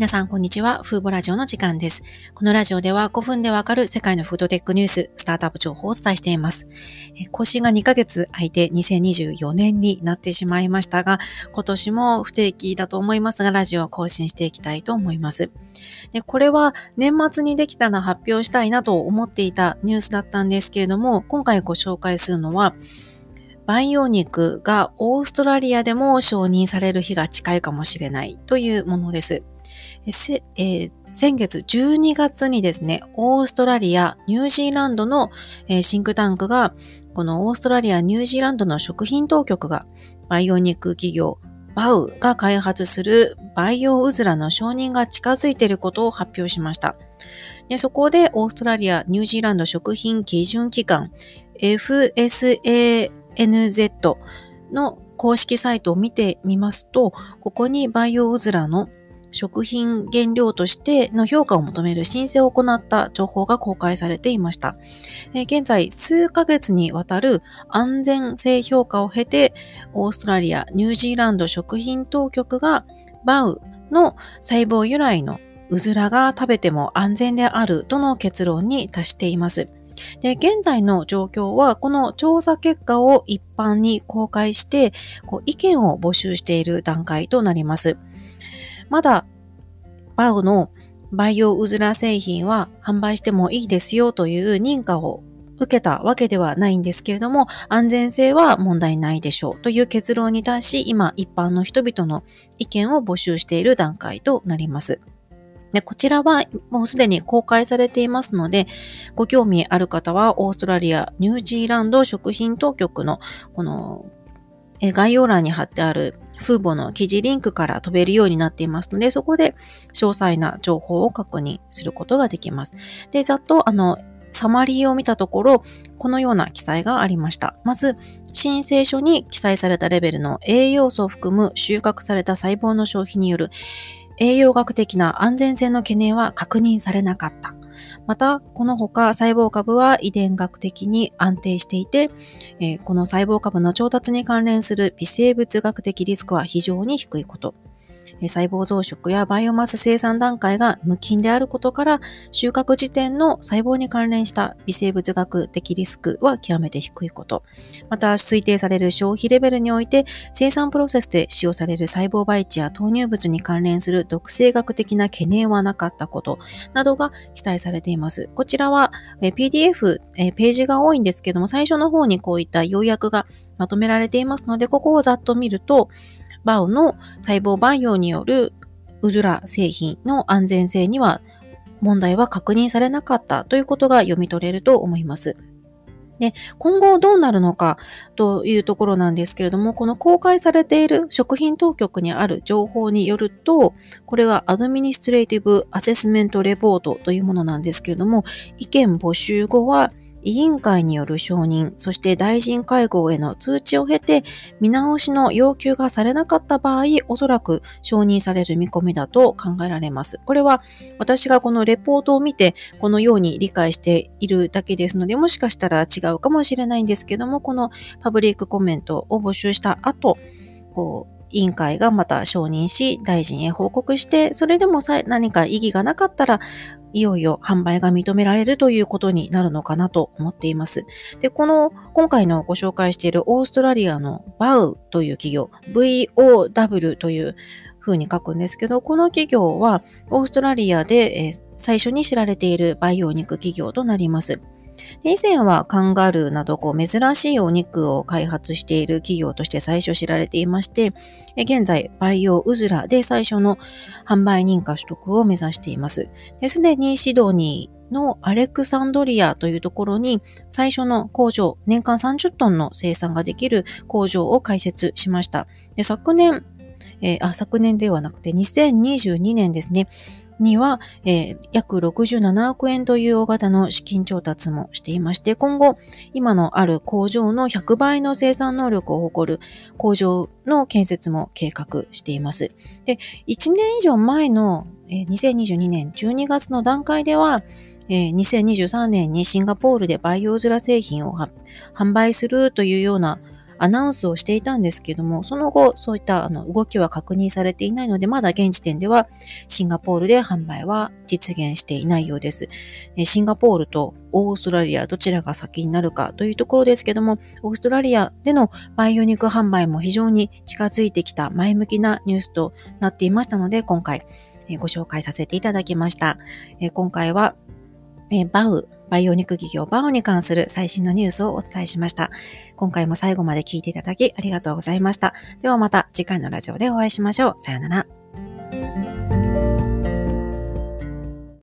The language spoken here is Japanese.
皆さん、こんにちは。フーボラジオの時間です。このラジオでは5分でわかる世界のフードテックニュース、スタートアップ情報をお伝えしています。更新が2ヶ月空いて2024年になってしまいましたが、今年も不定期だと思いますが、ラジオを更新していきたいと思います。で、これは年末にできたら発表したいなと思っていたニュースだったんですけれども、今回ご紹介するのは、培養肉がオーストラリアでも承認される日が近いかもしれないというものです。えー、先月12月にですね、オーストラリア、ニュージーランドの、えー、シンクタンクが、このオーストラリア、ニュージーランドの食品当局が、培養肉企業、バウが開発する培養うずらの承認が近づいていることを発表しました。でそこで、オーストラリア、ニュージーランド食品基準機関、FSANZ の公式サイトを見てみますと、ここに培養うずらの食品原料としての評価を求める申請を行った情報が公開されていました。え現在、数ヶ月にわたる安全性評価を経て、オーストラリア、ニュージーランド食品当局がバウの細胞由来のうずらが食べても安全であるとの結論に達しています。で、現在の状況は、この調査結果を一般に公開して、こう意見を募集している段階となります。まだバウの培養うずら製品は販売してもいいですよという認可を受けたわけではないんですけれども、安全性は問題ないでしょうという結論に対し、今一般の人々の意見を募集している段階となります。でこちらはもうすでに公開されていますので、ご興味ある方はオーストラリア、ニュージーランド食品当局のこの概要欄に貼ってあるフーボの記事リンクから飛べるようになっていますので、そこで詳細な情報を確認することができます。で、ざっと、あの、サマリーを見たところ、このような記載がありました。まず、申請書に記載されたレベルの栄養素を含む収穫された細胞の消費による栄養学的な安全性の懸念は確認されなかった。また、この他細胞株は遺伝学的に安定していて、えー、この細胞株の調達に関連する微生物学的リスクは非常に低いこと。細胞増殖やバイオマス生産段階が無菌であることから、収穫時点の細胞に関連した微生物学的リスクは極めて低いこと。また、推定される消費レベルにおいて、生産プロセスで使用される細胞培地や投入物に関連する毒性学的な懸念はなかったことなどが記載されています。こちらは PDF、ページが多いんですけども、最初の方にこういった要約がまとめられていますので、ここをざっと見ると、バオの細胞培養によるうずら製品の安全性には問題は確認されなかったということが読み取れると思います。で、今後どうなるのかというところなんですけれども、この公開されている食品当局にある情報によると、これがアドミニストレーティブアセスメントレポートというものなんですけれども、意見募集後は委員会による承認、そして大臣会合への通知を経て、見直しの要求がされなかった場合、おそらく承認される見込みだと考えられます。これは私がこのレポートを見て、このように理解しているだけですので、もしかしたら違うかもしれないんですけども、このパブリックコメントを募集した後、こう、委員会がまた承認し、大臣へ報告して、それでも何か意義がなかったら、いよいよ販売が認められるということになるのかなと思っています。で、この今回のご紹介しているオーストラリアのバウという企業、VOW という風に書くんですけど、この企業はオーストラリアで最初に知られている培養肉企業となります。以前はカンガルーなどこう珍しいお肉を開発している企業として最初知られていまして、現在、培養ウズラで最初の販売認可取得を目指しています。すでにシドニーのアレクサンドリアというところに最初の工場、年間30トンの生産ができる工場を開設しました。昨年、えー、昨年ではなくて2022年ですね、には、えー、約67億円という大型の資金調達もしていまして、今後、今のある工場の100倍の生産能力を誇る工場の建設も計画しています。で、1年以上前の、えー、2022年12月の段階では、えー、2023年にシンガポールでバイオズラ製品を販売するというようなアナウンスをしていたんですけども、その後、そういったあの動きは確認されていないので、まだ現時点ではシンガポールで販売は実現していないようです。シンガポールとオーストラリアどちらが先になるかというところですけども、オーストラリアでの培養肉販売も非常に近づいてきた前向きなニュースとなっていましたので、今回ご紹介させていただきました。今回はバウ培養肉企業バオに関する最新のニュースをお伝えしました。今回も最後まで聞いていただきありがとうございました。ではまた次回のラジオでお会いしましょう。さよなら。